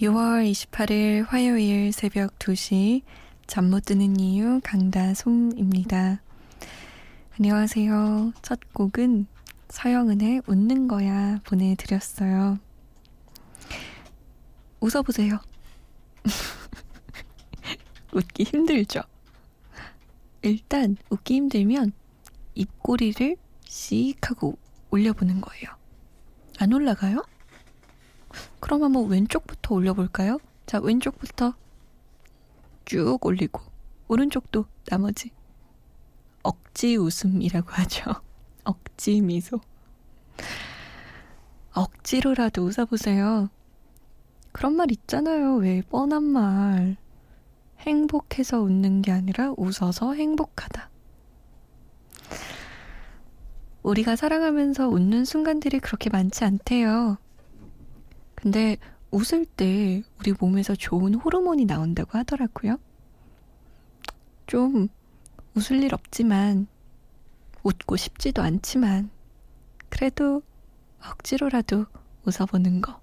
6월 28일 화요일 새벽 2시 잠 못 드는 이유 강다솜입니다. 안녕하세요. 첫 곡은 서영은의 웃는 거야 보내드렸어요. 웃어보세요. 웃기 힘들죠? 일단 웃기 힘들면 입꼬리를 씩 하고 올려보는 거예요. 안 올라가요? 그럼 한번 왼쪽부터 올려볼까요? 자, 왼쪽부터 쭉 올리고, 오른쪽도 나머지. 억지 웃음이라고 하죠. 억지 미소. 억지로라도 웃어보세요. 그런 말 있잖아요. 왜 뻔한 말. 행복해서 웃는 게 아니라 웃어서 행복하다. 우리가 살아가면서 웃는 순간들이 그렇게 많지 않대요. 근데 웃을 때 우리 몸에서 좋은 호르몬이 나온다고 하더라고요. 좀 웃을 일 없지만, 웃고 싶지도 않지만, 그래도 억지로라도 웃어보는 거.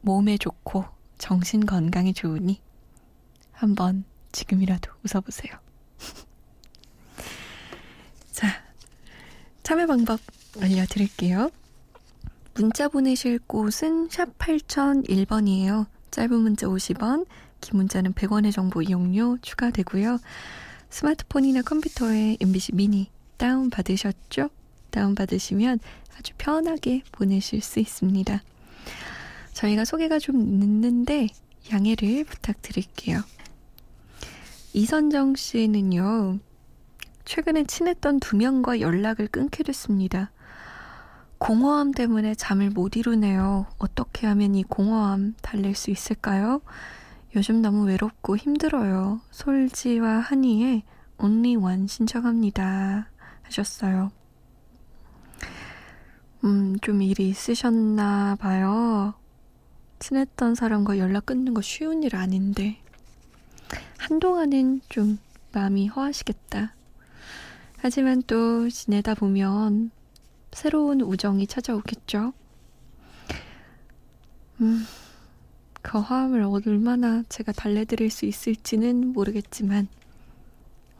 몸에 좋고 정신 건강에 좋으니 한번 지금이라도 웃어보세요. 자, 참여 방법 알려드릴게요. 문자 보내실 곳은 샵 8001번이에요. 짧은 문자 50원, 긴 문자는 100원의 정보 이용료 추가되고요. 스마트폰이나 컴퓨터에 MBC 미니 다운 받으셨죠? 다운 받으시면 아주 편하게 보내실 수 있습니다. 저희가 소개가 좀 늦는데 양해를 부탁드릴게요. 이선정 씨는요, 최근에 친했던 두 명과 연락을 끊게 됐습니다. 공허함 때문에 잠을 못 이루네요. 어떻게 하면 이 공허함 달랠 수 있을까요? 요즘 너무 외롭고 힘들어요. 솔지와 한이의 Only One 신청합니다. 하셨어요. 음, 좀 일이 있으셨나 봐요. 친했던 사람과 연락 끊는 거 쉬운 일 아닌데. 한동안은 좀 마음이 허하시겠다. 하지만 또 지내다 보면 새로운 우정이 찾아오겠죠. 음, 그 화음을 얼마나 제가 달래드릴 수 있을지는 모르겠지만,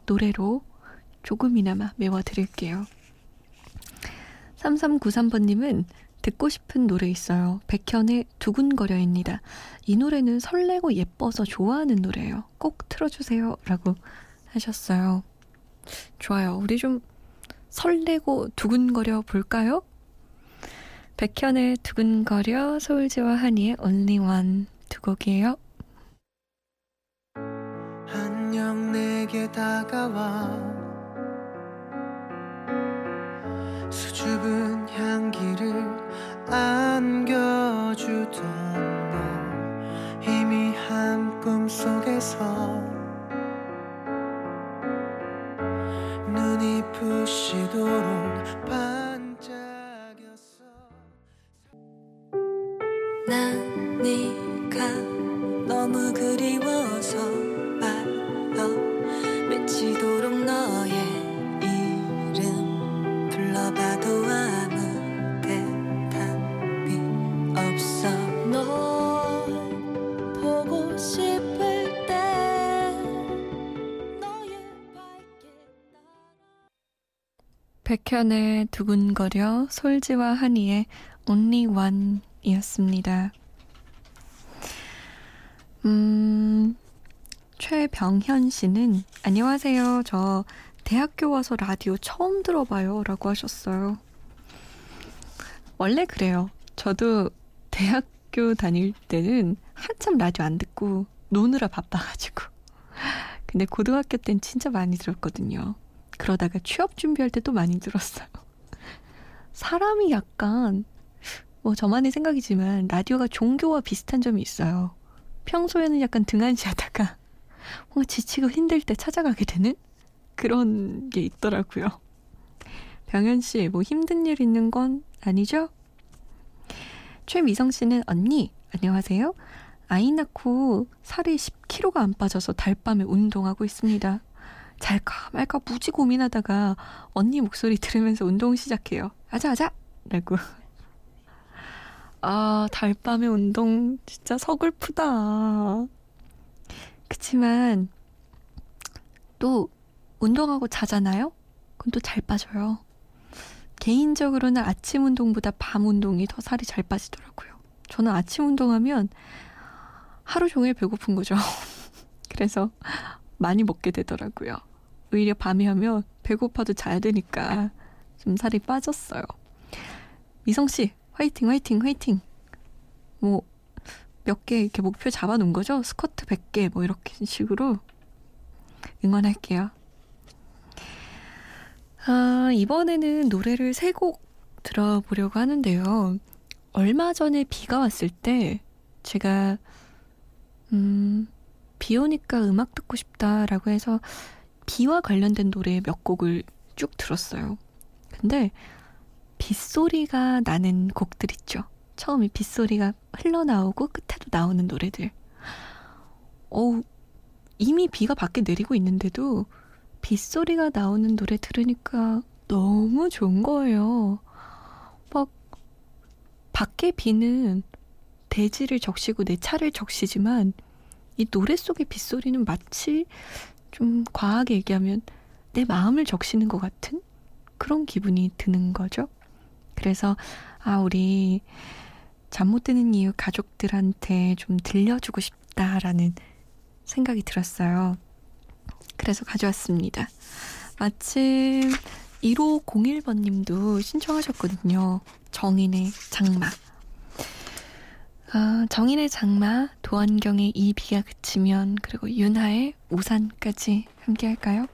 노래로 조금이나마 메워드릴게요. 3393번님은 듣고 싶은 노래 있어요. 백현의 두근거려입니다. 이 노래는 설레고 예뻐서 좋아하는 노래예요. 꼭 틀어주세요. 라고 하셨어요. 좋아요. 우리 좀 설레고 두근거려 볼까요? 백현의 두근거려 서울지와 한이의 Only One 두 곡이에요. 안녕 내게 다가와 수줍은 향기를 안겨주던 너 희미한 꿈속에서 부시도록 반짝였어. 난 네가 너무 그리워서 말로 맺히도록 너의 이름 불러봐도 아 백현의 두근거려 솔지와 한이의 Only One 이었습니다. 음, 최병현 씨는 안녕하세요. 저 대학교 와서 라디오 처음 들어봐요. 라고 하셨어요. 원래 그래요. 저도 대학교 다닐 때는 한참 라디오 안 듣고 노느라 바빠가지고. 근데 고등학교 땐 진짜 많이 들었거든요. 그러다가 취업 준비할 때 또 많이 들었어요. 사람이 약간, 뭐 저만의 생각이지만 라디오가 종교와 비슷한 점이 있어요. 평소에는 약간 등한시 하다가 뭔가 지치고 힘들 때 찾아가게 되는 그런 게 있더라고요. 병현 씨, 뭐 힘든 일 있는 건 아니죠? 최미성 씨는 언니, 안녕하세요. 아이 낳고 살이 10kg가 안 빠져서 달밤에 운동하고 있습니다. 잘까 말까 무지 고민하다가 언니 목소리 들으면서 운동 시작해요. 아자 아자! 라고. 아, 달밤에 운동 진짜 서글프다. 그치만 또 운동하고 자잖아요? 그럼 또 잘 빠져요. 개인적으로는 아침 운동보다 밤 운동이 더 살이 잘 빠지더라고요. 저는 아침 운동하면 하루 종일 배고픈 거죠. 그래서 많이 먹게 되더라고요. 오히려 밤에 하면 배고파도 자야 되니까 좀 살이 빠졌어요. 미성 씨, 화이팅, 화이팅, 화이팅. 뭐, 몇 개 이렇게 목표 잡아 놓은 거죠? 스쿼트 100개, 뭐, 이렇게 식으로 응원할게요. 아, 이번에는 노래를 세 곡 들어보려고 하는데요. 얼마 전에 비가 왔을 때 제가 음, 비 오니까 음악 듣고 싶다라고 해서 비와 관련된 노래 몇 곡을 쭉 들었어요. 근데 빗소리가 나는 곡들 있죠. 처음에 빗소리가 흘러나오고 끝에도 나오는 노래들. 어우, 이미 비가 밖에 내리고 있는데도 빗소리가 나오는 노래 들으니까 너무 좋은 거예요. 막, 밖에 비는 대지를 적시고 내 차를 적시지만 이 노래 속의 빗소리는 마치 좀 과하게 얘기하면 내 마음을 적시는 것 같은 그런 기분이 드는 거죠. 그래서, 아, 우리 잠 못 드는 이유 가족들한테 좀 들려주고 싶다라는 생각이 들었어요. 그래서 가져왔습니다. 마침 1501번 님도 신청하셨거든요. 정인의 장마. 아, 정인의 장마, 도안경의 이 비가 그치면, 그리고 윤하의 우산까지 함께 할까요?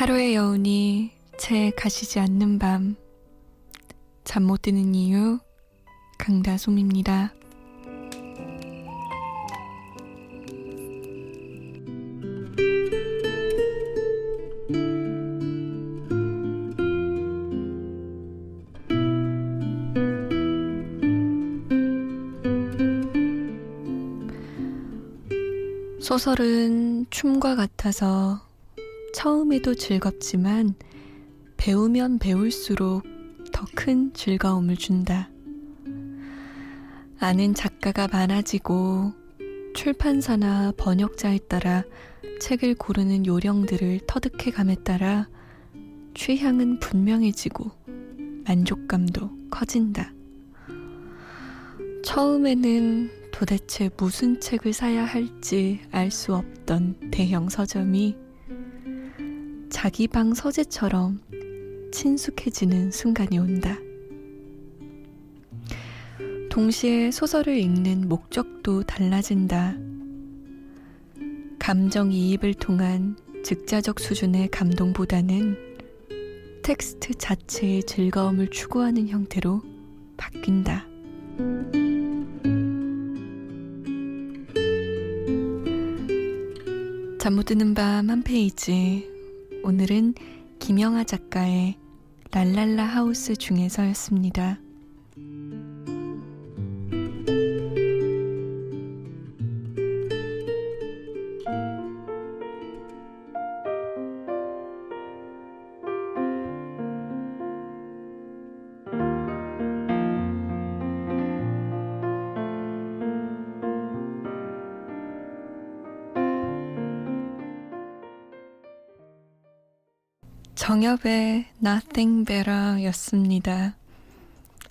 하루의 여운이 채 가시지 않는 밤. 잠 못 드는 이유, 강다솜입니다. 소설은 춤과 같아서 처음에도 즐겁지만 배우면 배울수록 더 큰 즐거움을 준다. 아는 작가가 많아지고 출판사나 번역자에 따라 책을 고르는 요령들을 터득해 감에 따라 취향은 분명해지고 만족감도 커진다. 처음에는 도대체 무슨 책을 사야 할지 알 수 없던 대형 서점이 자기 방 서재처럼 친숙해지는 순간이 온다. 동시에 소설을 읽는 목적도 달라진다. 감정이입을 통한 즉자적 수준의 감동보다는 텍스트 자체의 즐거움을 추구하는 형태로 바뀐다. 잠 못 드는 밤 한 페이지. 오늘은 김영하 작가의 랄랄라 하우스 중에서였습니다. 정엽의 Nothing Better 였습니다.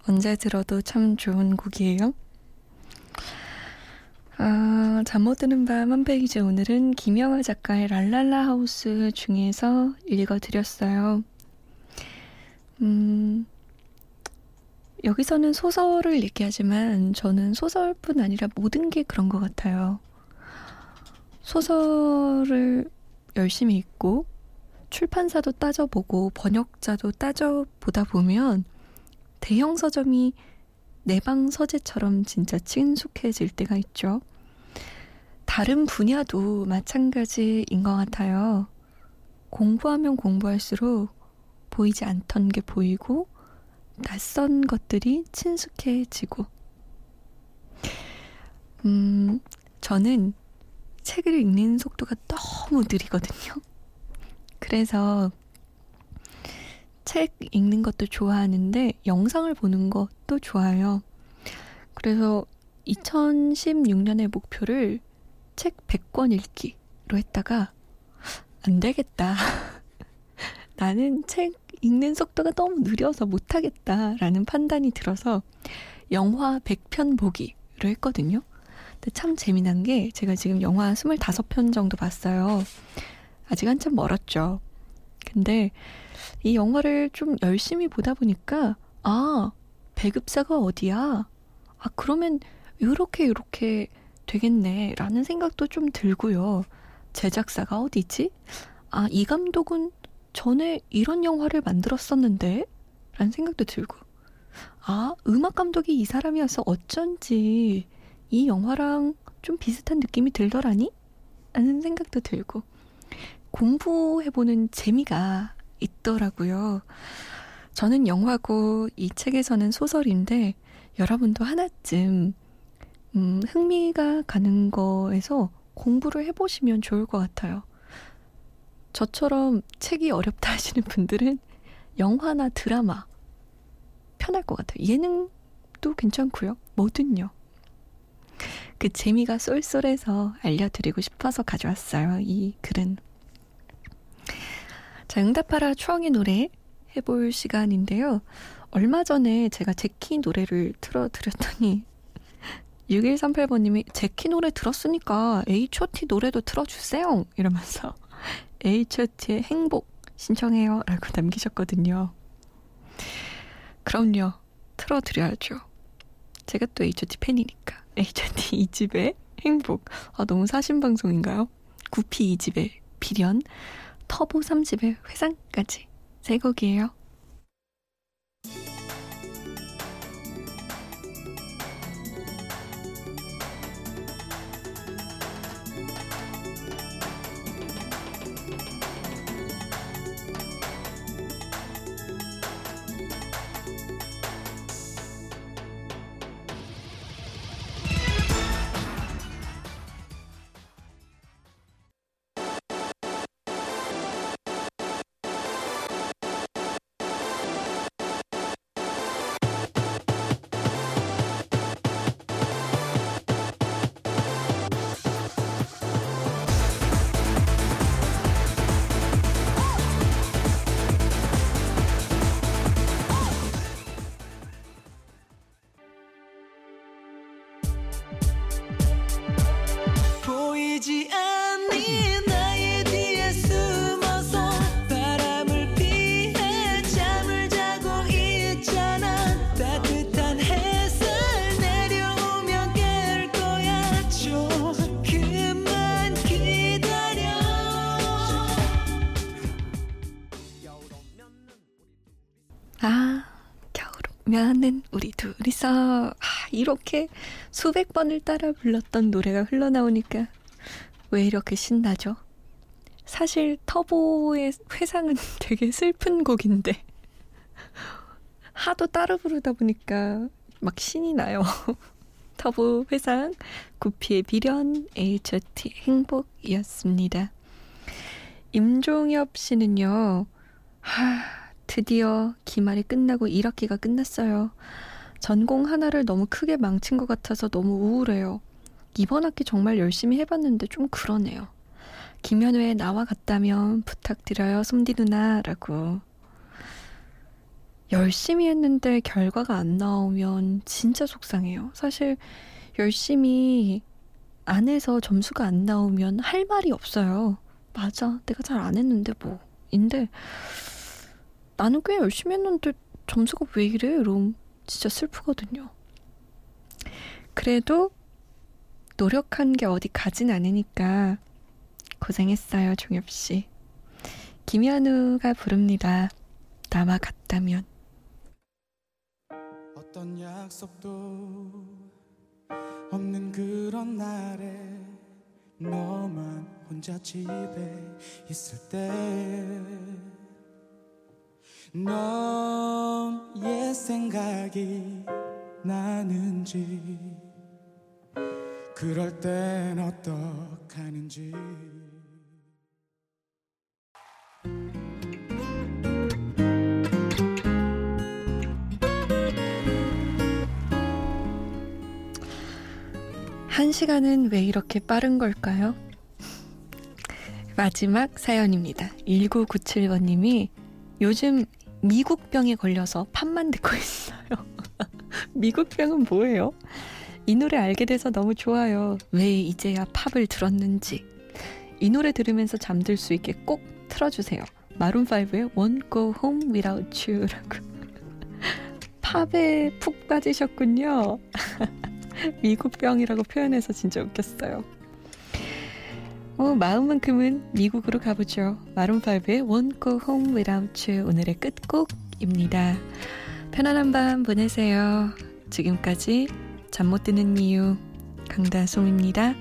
언제 들어도 참 좋은 곡이에요. 아, 잠못 드는 밤 한 페이지 오늘은 김영하 작가의 랄랄라 하우스 중에서 읽어드렸어요. 음, 여기서는 소설을 얘기하지만 저는 소설뿐 아니라 모든 게 그런 것 같아요. 소설을 열심히 읽고 출판사도 따져보고 번역자도 따져보다 보면 대형 서점이 내방 서재처럼 진짜 친숙해질 때가 있죠. 다른 분야도 마찬가지인 것 같아요. 공부하면 공부할수록 보이지 않던 게 보이고 낯선 것들이 친숙해지고 음, 저는 책을 읽는 속도가 너무 느리거든요. 그래서 책 읽는 것도 좋아하는데 영상을 보는 것도 좋아요. 그래서 2016년의 목표를 책 100권 읽기로 했다가 안 되겠다. 나는 책 읽는 속도가 너무 느려서 못하겠다라는 판단이 들어서 영화 100편 보기로 했거든요. 근데 참 재미난 게 제가 지금 영화 25편 정도 봤어요. 아직 한참 멀었죠. 근데 이 영화를 좀 열심히 보다 보니까 아, 배급사가 어디야? 아, 그러면 요렇게 요렇게 되겠네 라는 생각도 좀 들고요. 제작사가 어디지? 아, 이 감독은 전에 이런 영화를 만들었었는데? 라는 생각도 들고. 아, 음악 감독이 이 사람이어서 어쩐지 이 영화랑 좀 비슷한 느낌이 들더라니? 라는 생각도 들고. 공부해보는 재미가 있더라고요. 저는 영화고 이 책에서는 소설인데 여러분도 하나쯤 음, 흥미가 가는 거에서 공부를 해보시면 좋을 것 같아요. 저처럼 책이 어렵다 하시는 분들은 영화나 드라마 편할 것 같아요. 예능도 괜찮고요. 뭐든요. 그 재미가 쏠쏠해서 알려드리고 싶어서 가져왔어요. 이 글은. 자, 응답하라 추억의 노래 해볼 시간인데요. 얼마 전에 제가 제키 노래를 틀어드렸더니 6138번님이 제키 노래 들었으니까 H.O.T 노래도 틀어주세요 이러면서 H.O.T의 행복 신청해요 라고 남기셨거든요. 그럼요. 틀어드려야죠. 제가 또 H.O.T 팬이니까 H.O.T 이 집의 행복 아 너무 사신방송인가요? 구피 이 집의 비련 터보 30의 회상까지 세 곡이에요. 면은 우리 둘이서 아, 이렇게 수백 번을 따라 불렀던 노래가 흘러나오니까 왜 이렇게 신나죠? 사실 터보의 회상은 되게 슬픈 곡인데 하도 따로 부르다 보니까 막 신이 나요. 터보 회상, 구피의 비련, H.O.T 행복이었습니다. 임종엽 씨는요, 하, 드디어 기말이 끝나고 1학기가 끝났어요. 전공 하나를 너무 크게 망친 것 같아서 너무 우울해요. 이번 학기 정말 열심히 해봤는데 좀 그러네요. 김현우의 나와 같다면 부탁드려요, 솜디 누나라고. 열심히 했는데 결과가 안 나오면 진짜 속상해요. 사실 열심히 안 해서 점수가 안 나오면 할 말이 없어요. 맞아. 내가 잘 안 했는데 뭐. 인데 나는 꽤 열심히 했는데 점수가 왜 이래? 이러면 진짜 슬프거든요. 그래도 노력한 게 어디 가진 않으니까 고생했어요, 종엽 씨. 김현우가 부릅니다. 남아 같다면. 어떤 약속도 없는 그런 날에 너만 혼자 집에 있을 때 너의 생각이 나는지 그럴 땐 어떡하는지 한 시간은 왜 이렇게 빠른 걸까요? 마지막 사연입니다. 1997번님이 요즘 미국병에 걸려서 팝만 듣고 있어요. 미국병은 뭐예요? 이 노래 알게 돼서 너무 좋아요. 왜 이제야 팝을 들었는지. 이 노래 들으면서 잠들 수 있게 꼭 틀어주세요. 마룬5의 Won't Go Home Without You라고. 팝에 푹 빠지셨군요. 미국병이라고 표현해서 진짜 웃겼어요. 어, 마음만큼은 미국으로 가보죠. 마룬5의 Won't Go Home Without You 오늘의 끝곡입니다. 편안한 밤 보내세요. 지금까지 잠 못 드는 이유 강다솜입니다.